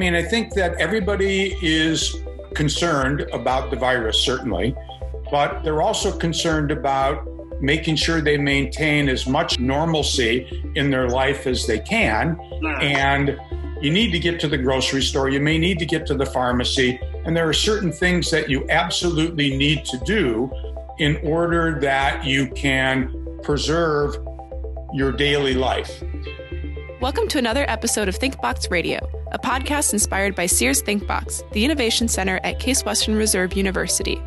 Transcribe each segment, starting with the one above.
mean, I think that everybody is concerned about the virus, certainly, but they're also concerned about making sure they maintain as much normalcy in their life as they can. And you need to get to the grocery store, you may need to get to the pharmacy, and there are certain things that you absolutely need to do in order that you can preserve your daily life. Welcome to another episode of ThinkBox Radio, a podcast inspired by Sears ThinkBox, the innovation center at Case Western Reserve University.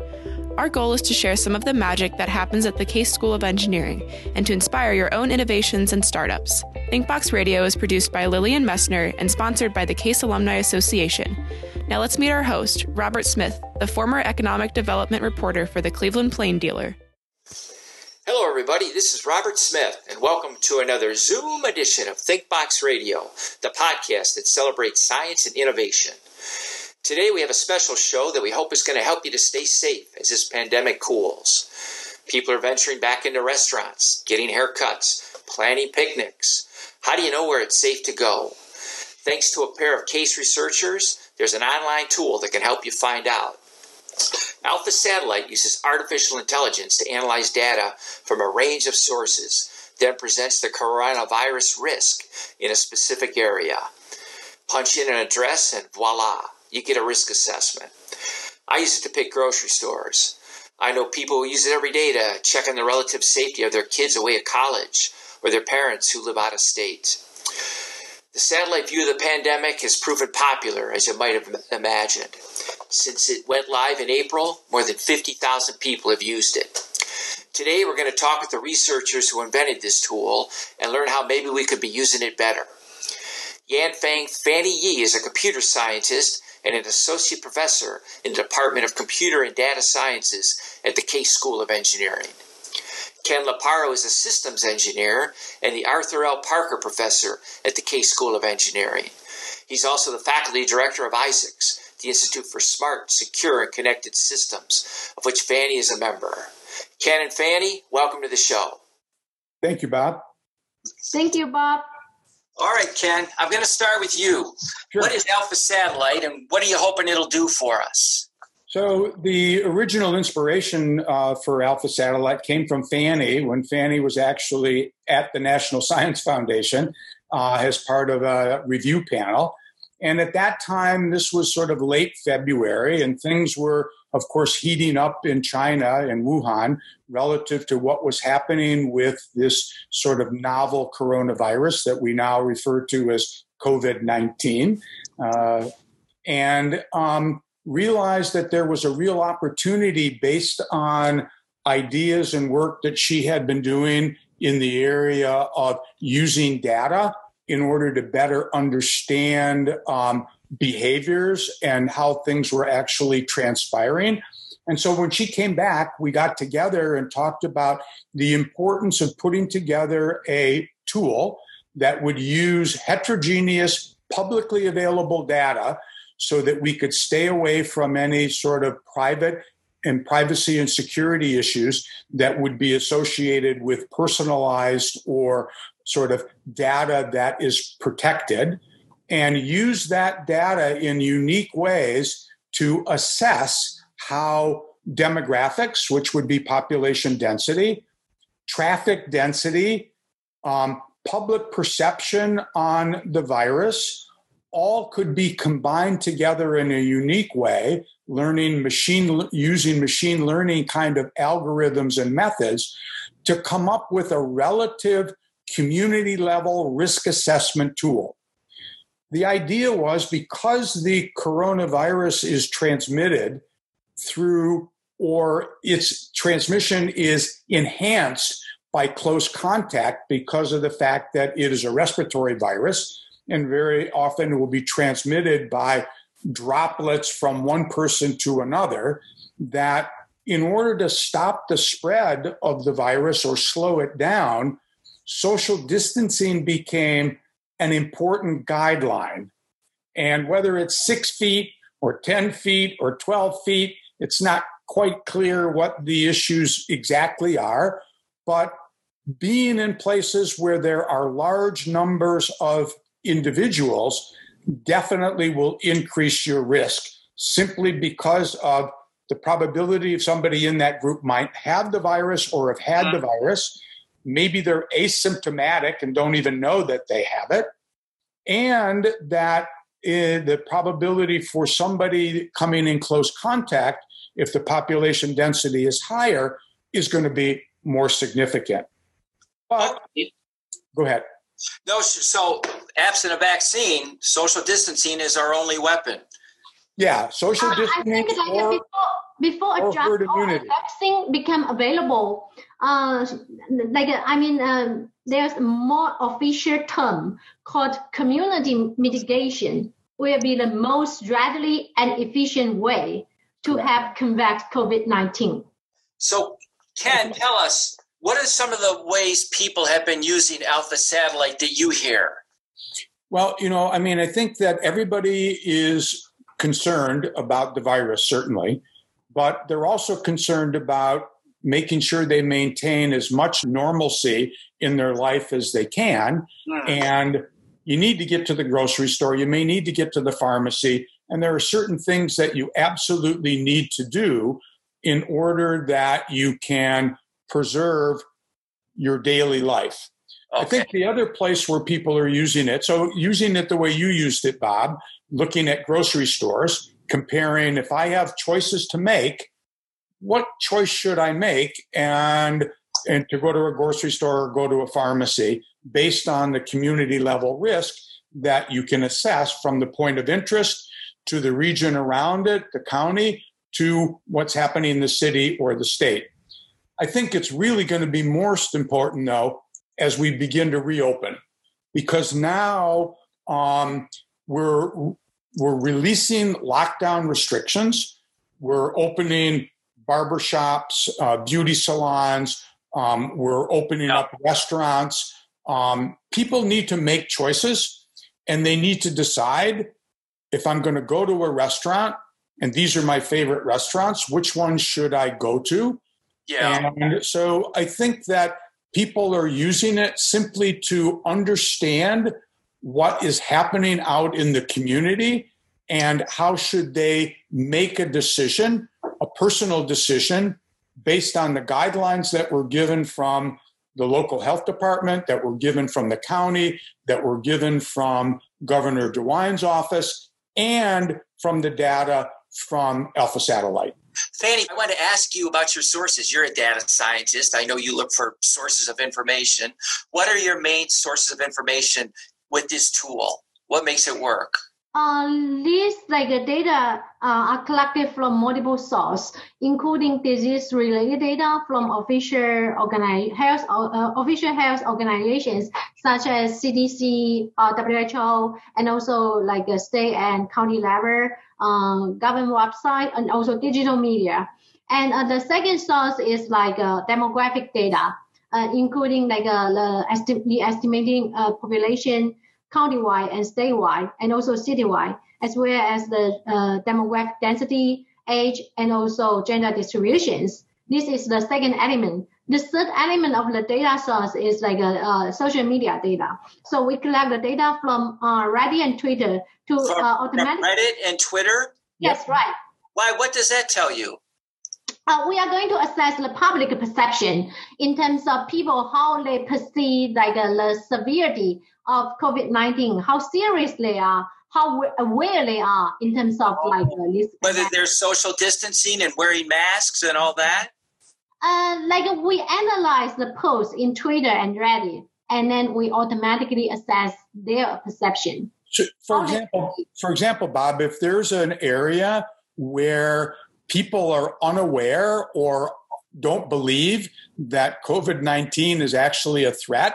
Our goal is to share some of the magic that happens at the Case School of Engineering and to inspire your own innovations and startups. ThinkBox Radio is produced by Lillian Messner and sponsored by the Case Alumni Association. Now let's meet our host, Robert Smith, the former economic development reporter for the Cleveland Plain Dealer. Hello, everybody. This is Robert Smith, and welcome to another Zoom edition of ThinkBox Radio, the podcast that celebrates science and innovation. Today, we have a special show that we hope is going to help you to stay safe as this pandemic cools. People are venturing back into restaurants, getting haircuts, planning picnics. How do you know where it's safe to go? Thanks to a pair of case researchers, there's an online tool that can help you find out. Alpha Satellite uses artificial intelligence to analyze data from a range of sources, then presents the coronavirus risk in a specific area. Punch in an address and voila, you get a risk assessment. I use it to pick grocery stores. I know people who use it every day to check on the relative safety of their kids away at college or their parents who live out of state. The satellite view of the pandemic has proven popular, as you might have imagined. Since it went live in April, more than 50,000 people have used it. Today, we're going to talk with the researchers who invented this tool and learn how maybe we could be using it better. Yanfang Fanny Ye is a computer scientist and an associate professor in the Department of Computer and Data Sciences at the Case School of Engineering. Ken Loparo is a systems engineer and the Arthur L. Parker Professor at the Case School of Engineering. He's also the faculty director of ISSACS, the Institute for Smart, Secure, and Connected Systems, of which Fanny is a member. Ken and Fanny, welcome to the show. Thank you, Bob. Thank you, Bob. All right, Ken, I'm going to start with you. Sure. What is Alpha Satellite and what are you hoping it'll do for us? So, the original inspiration uh, for Alpha Satellite came from Fanny when Fanny was actually at the National Science Foundation uh, as part of a review panel. And at that time, this was sort of late February, and things were, of course, heating up in China and Wuhan relative to what was happening with this sort of novel coronavirus that we now refer to as COVID 19. Uh, and um, realized that there was a real opportunity based on ideas and work that she had been doing in the area of using data in order to better understand um, behaviors and how things were actually transpiring. And so when she came back, we got together and talked about the importance of putting together a tool that would use heterogeneous, publicly available data so that we could stay away from any sort of private and privacy and security issues that would be associated with personalized or sort of data that is protected and use that data in unique ways to assess how demographics, which would be population density, traffic density, um, public perception on the virus, all could be combined together in a unique way, learning machine using machine learning kind of algorithms and methods to come up with a relative community level risk assessment tool. The idea was because the coronavirus is transmitted through or its transmission is enhanced by close contact because of the fact that it is a respiratory virus and very often will be transmitted by droplets from one person to another that in order to stop the spread of the virus or slow it down social distancing became an important guideline. And whether it's six feet or 10 feet or 12 feet, it's not quite clear what the issues exactly are. But being in places where there are large numbers of individuals definitely will increase your risk simply because of the probability of somebody in that group might have the virus or have had the uh-huh. virus. Maybe they're asymptomatic and don't even know that they have it. And that uh, the probability for somebody coming in close contact, if the population density is higher, is going to be more significant. But go ahead. No, so absent a vaccine, social distancing is our only weapon. Yeah, social uh, distancing. I think like or, before, before a drug or a vaccine become available, uh, like I mean, uh, there's a more official term called community mitigation, will be the most readily and efficient way to have combat COVID nineteen. So, Ken, tell us what are some of the ways people have been using Alpha Satellite that you hear? Well, you know, I mean, I think that everybody is concerned about the virus, certainly, but they're also concerned about making sure they maintain as much normalcy in their life as they can. And you need to get to the grocery store, you may need to get to the pharmacy, and there are certain things that you absolutely need to do in order that you can preserve your daily life. Okay. I think the other place where people are using it, so using it the way you used it, Bob, looking at grocery stores, comparing if I have choices to make, what choice should I make? And and to go to a grocery store or go to a pharmacy based on the community level risk that you can assess from the point of interest to the region around it, the county, to what's happening in the city or the state. I think it's really going to be most important, though, as we begin to reopen, because now um, we're we're releasing lockdown restrictions. We're opening barbershops, uh, beauty salons. Um, we're opening up restaurants. Um, people need to make choices, and they need to decide if I'm going to go to a restaurant, and these are my favorite restaurants. Which one should I go to? Yeah. And so I think that people are using it simply to understand what is happening out in the community and how should they make a decision, a personal decision based on the guidelines that were given from the local health department, that were given from the county, that were given from Governor DeWine's office, and from the data from Alpha Satellite. Fanny, I want to ask you about your sources. You're a data scientist. I know you look for sources of information. What are your main sources of information with this tool? What makes it work? Uh, these like data uh, are collected from multiple sources, including disease-related data from official organi- health uh, official health organizations such as CDC, uh, WHO, and also like state and county level um, government website, and also digital media. And uh, the second source is like uh, demographic data, including like the, esti- the estimating population countywide and statewide, and also citywide, as well as the uh, demographic density, age, and also gender distributions. This is the second element. The third element of the data source is like a, uh, social media data. So we collect the data from uh, Reddit and Twitter to uh, automatically. Reddit and Twitter. Yes, right. Why? What does that tell you? Uh, we are going to assess the public perception in terms of people how they perceive like uh, the severity of COVID-19, how serious they are, how aware they are in terms of like uh, this. Whether there's social distancing and wearing masks and all that. Uh, like we analyze the posts in Twitter and Reddit, and then we automatically assess their perception. So, for example, for example, Bob, if there's an area where people are unaware or don't believe that COVID 19 is actually a threat,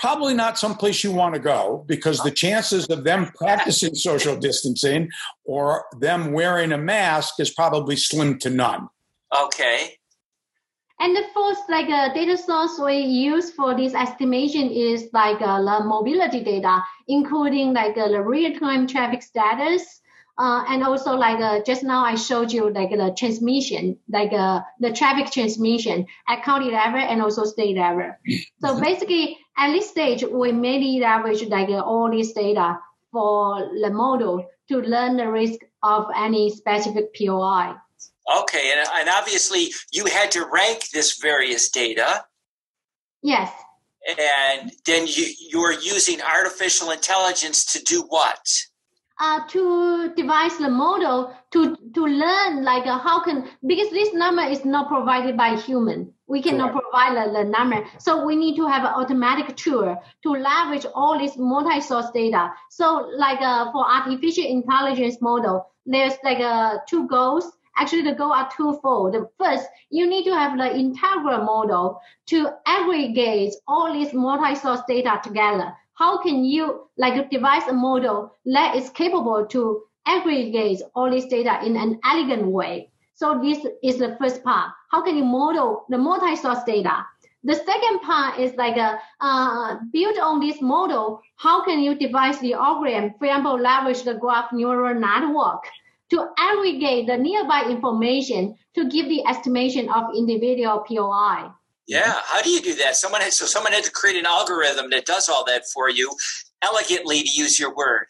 probably not someplace you want to go because the chances of them practicing social distancing or them wearing a mask is probably slim to none. Okay. And the fourth, like uh, data source we use for this estimation is like uh, the mobility data, including like uh, the real-time traffic status, uh, and also like uh, just now I showed you like the transmission, like uh, the traffic transmission at county level and also state level. So mm-hmm. basically at this stage, we mainly leverage like all this data for the model to learn the risk of any specific POI. Okay, and, and obviously you had to rank this various data. Yes. And then you you are using artificial intelligence to do what? Uh, to devise the model to to learn like uh, how can because this number is not provided by human. We cannot provide the, the, number. So we need to have an automatic tool to leverage all this multi-source data. So like uh, for artificial intelligence model there's like uh, two goals. Actually the goal are twofold. The first, you need to have the integral model to aggregate all this multi-source data together. How can you like devise a model that is capable to aggregate all this data in an elegant way? So this is the first part. How can you model the multi-source data? The second part is like a, uh, build on this model. How can you devise the algorithm? For example, leverage the graph neural network to aggregate the nearby information to give the estimation of individual POI. Yeah, how do you do that? Someone had, so someone had to create an algorithm that does all that for you elegantly, to use your word.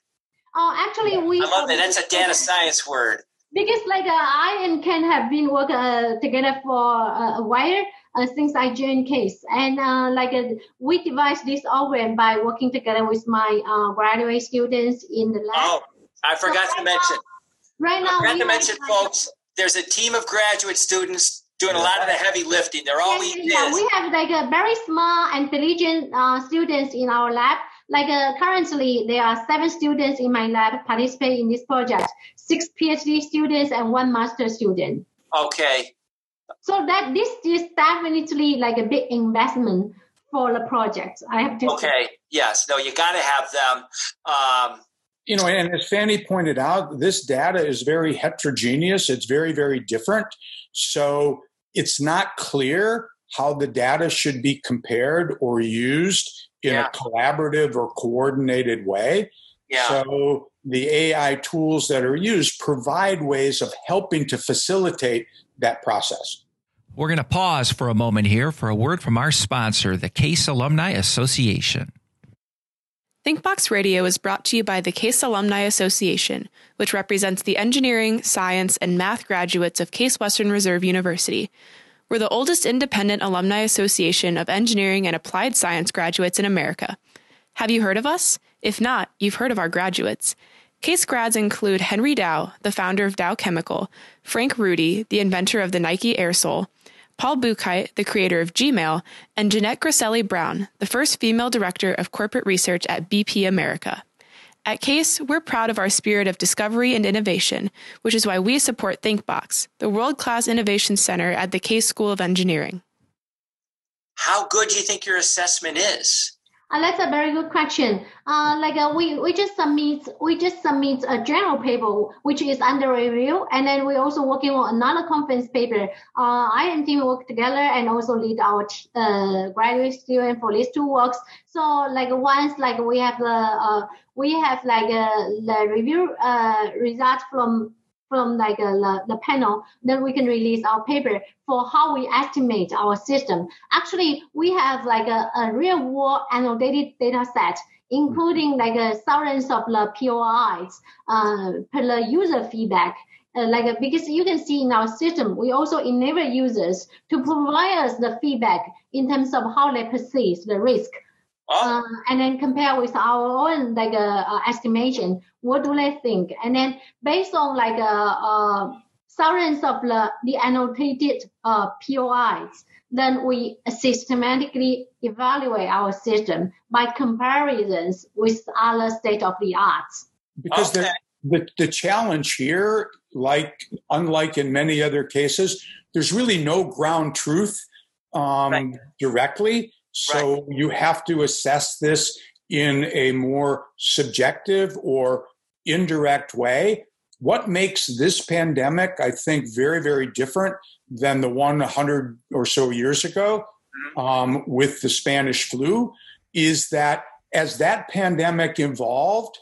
Oh, actually, we. I love that. That's a data science word. Because like uh, I and Ken have been working uh, together for uh, a while uh, since I joined CASE, and uh, like uh, we devised this algorithm by working together with my graduate students in the lab. Oh, I forgot so to mention. Now, Right now, I forgot to mention, folks, there's a team of graduate students doing a lot of the heavy lifting. They're all yeah, yeah, We have like a very smart and diligent uh, students in our lab. Like uh, currently, there are seven students in my lab participate in this project. Six PhD students and one master student. Okay. So that this is definitely like a big investment for the project. I have to. Okay. Say. Yes. No, you got to have them. Um, you know, and as Fanny pointed out, this data is very heterogeneous. It's very, very different. So it's not clear how the data should be compared or used in yeah. a collaborative or coordinated way. Yeah. So the AI tools that are used provide ways of helping to facilitate that process. We're going to pause for a moment here for a word from our sponsor, the Case Alumni Association. ThinkBox Radio is brought to you by the Case Alumni Association, which represents the engineering, science, and math graduates of Case Western Reserve University. We're the oldest independent alumni association of engineering and applied science graduates in America. Have you heard of us? If not, you've heard of our graduates. Case grads include Henry Dow, the founder of Dow Chemical, Frank Rudy, the inventor of the Nike Air Airsole, Paul Buchheit, the creator of Gmail, and Jeanette Grasselli Brown, the first female director of corporate research at BP America. At CASE, we're proud of our spirit of discovery and innovation, which is why we support ThinkBox, the world class innovation center at the CASE School of Engineering. How good do you think your assessment is? Uh, that's a very good question. Uh, like uh, we we just submit we just submit a general paper which is under review, and then we're also working on another conference paper. Uh, I and team work together and also lead our uh, graduate student for these two works. So like once like we have the uh, we have like the review results from from like uh, the, the panel, then we can release our paper for how we estimate our system. Actually, we have like a, a real world annotated data set including like a thousands of the POIs uh, per the user feedback. Uh, like uh, because you can see in our system, we also enable users to provide us the feedback in terms of how they perceive the risk uh, and then compare with our own like uh, uh, estimation. What do they think? And then based on like uh, uh thousands of the, the annotated uh, POIs, then we systematically evaluate our system by comparisons with other state of the arts. Because okay. the, the, the challenge here, like unlike in many other cases, there's really no ground truth um, right. directly. So right. you have to assess this in a more subjective or indirect way. What makes this pandemic, I think, very, very different than the one 100 or so years ago mm-hmm. um, with the Spanish flu is that as that pandemic evolved,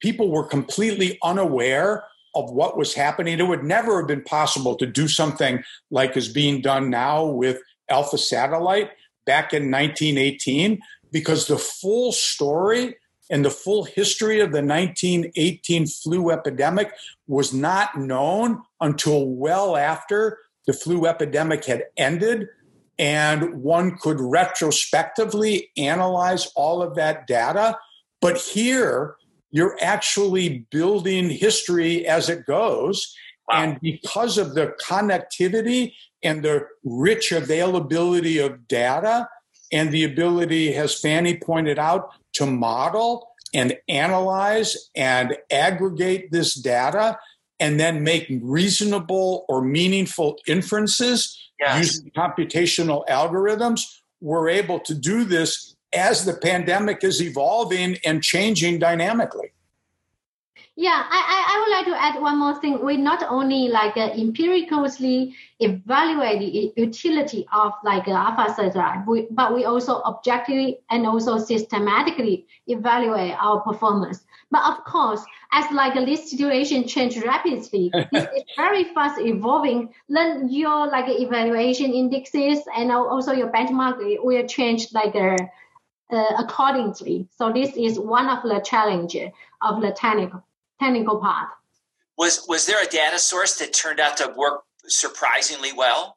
people were completely unaware of what was happening. It would never have been possible to do something like is being done now with Alpha Satellite back in 1918 because the full story and the full history of the 1918 flu epidemic was not known until well after the flu epidemic had ended. And one could retrospectively analyze all of that data. But here, you're actually building history as it goes. Wow. And because of the connectivity and the rich availability of data and the ability, as Fanny pointed out, to model and analyze and aggregate this data and then make reasonable or meaningful inferences yes. using computational algorithms, we're able to do this as the pandemic is evolving and changing dynamically. Yeah, I, I would like to add one more thing. We not only like uh, empirically evaluate the utility of like uh, alpha we, but we also objectively and also systematically evaluate our performance. But of course, as like this situation change rapidly, this is very fast evolving. Then your like evaluation indexes and also your benchmark will change like uh, uh, accordingly. So this is one of the challenges of the technical technical part. Was was there a data source that turned out to work surprisingly well?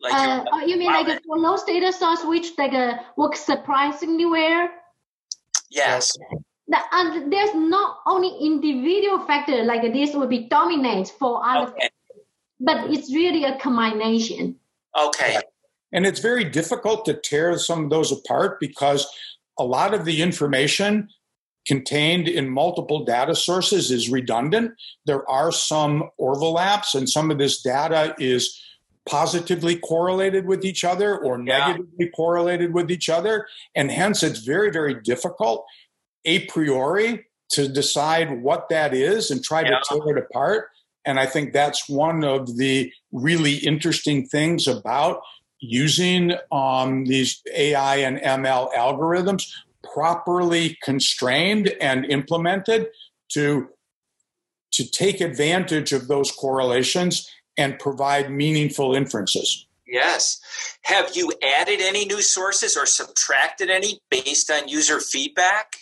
Like uh, oh, you mean like for those data source which like uh, work surprisingly well? Yes. The, and there's not only individual factor like this will be dominant for other, okay. but it's really a combination. Okay. And it's very difficult to tear some of those apart because a lot of the information contained in multiple data sources is redundant. There are some overlaps, and some of this data is positively correlated with each other or negatively yeah. correlated with each other. And hence, it's very, very difficult a priori to decide what that is and try yeah. to tear it apart. And I think that's one of the really interesting things about using um, these AI and ML algorithms properly constrained and implemented to to take advantage of those correlations and provide meaningful inferences. Yes. Have you added any new sources or subtracted any based on user feedback?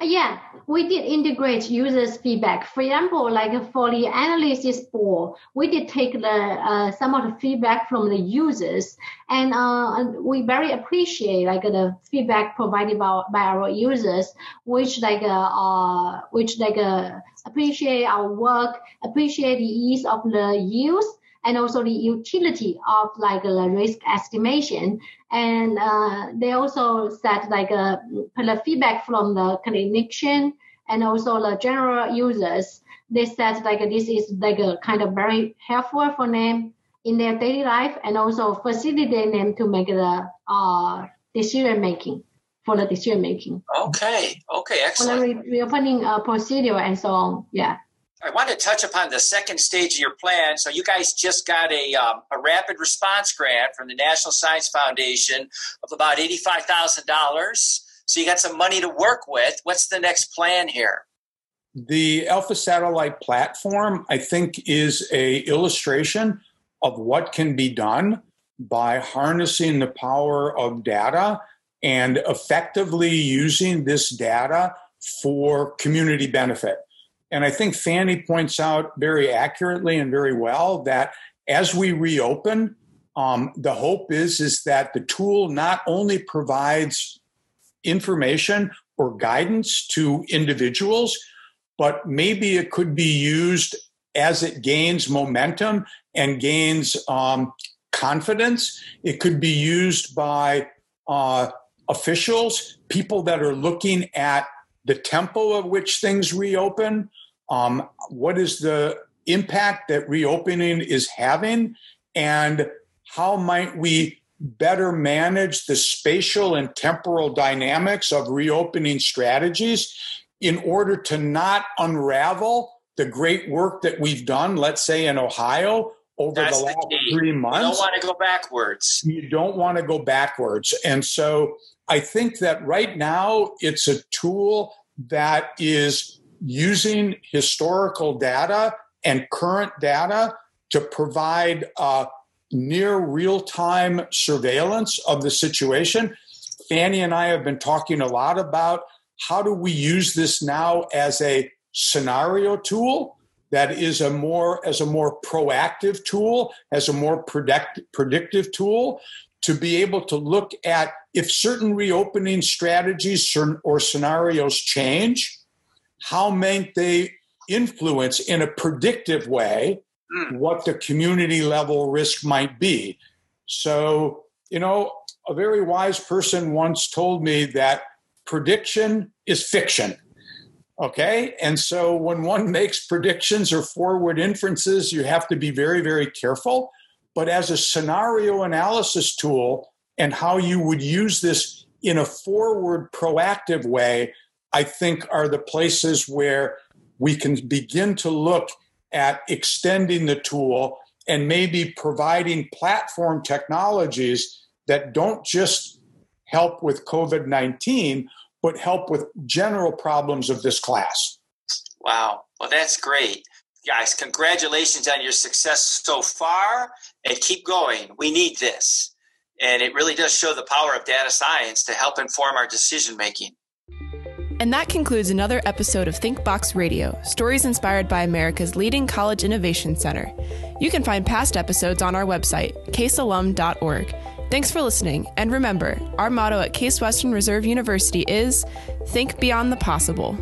Uh, yeah, we did integrate users' feedback. For example, like for the analysis board, we did take the uh, some of the feedback from the users, and uh, we very appreciate like the feedback provided by, by our users, which like uh, uh which like uh, appreciate our work, appreciate the ease of the use, and also the utility of like the risk estimation. And uh, they also said like uh, the feedback from the clinician and also the general users. They said like this is like a kind of very helpful for them in their daily life and also facilitate them to make the uh, decision making for the decision making. Okay. Okay. Excellent. For the reopening uh, procedure and so on. Yeah. I want to touch upon the second stage of your plan. So you guys just got a, um, a rapid response grant from the National Science Foundation of about eighty-five thousand dollars. So you got some money to work with. What's the next plan here? The Alpha Satellite platform, I think, is a illustration of what can be done by harnessing the power of data and effectively using this data for community benefit. And I think Fanny points out very accurately and very well that as we reopen, um, the hope is is that the tool not only provides information or guidance to individuals, but maybe it could be used as it gains momentum and gains um, confidence. It could be used by uh, officials, people that are looking at the tempo of which things reopen, um, what is the impact that reopening is having, and how might we better manage the spatial and temporal dynamics of reopening strategies in order to not unravel the great work that we've done, let's say in Ohio, over That's the last the three months. You don't want to go backwards. You don't want to go backwards. And so I think that right now it's a tool that is using historical data and current data to provide uh, near real time surveillance of the situation. Fanny and I have been talking a lot about how do we use this now as a scenario tool that is a more as a more proactive tool as a more predict, predictive tool to be able to look at if certain reopening strategies or scenarios change how might they influence in a predictive way mm. what the community level risk might be so you know a very wise person once told me that prediction is fiction Okay. And so when one makes predictions or forward inferences, you have to be very, very careful. But as a scenario analysis tool and how you would use this in a forward, proactive way, I think are the places where we can begin to look at extending the tool and maybe providing platform technologies that don't just help with COVID 19, but help with general problems of this class. Wow. Well, that's great. Guys, congratulations on your success so far and keep going. We need this. And it really does show the power of data science to help inform our decision making. And that concludes another episode of ThinkBox Radio, stories inspired by America's leading college innovation center. You can find past episodes on our website, casealum.org. Thanks for listening, and remember, our motto at Case Western Reserve University is Think Beyond the Possible.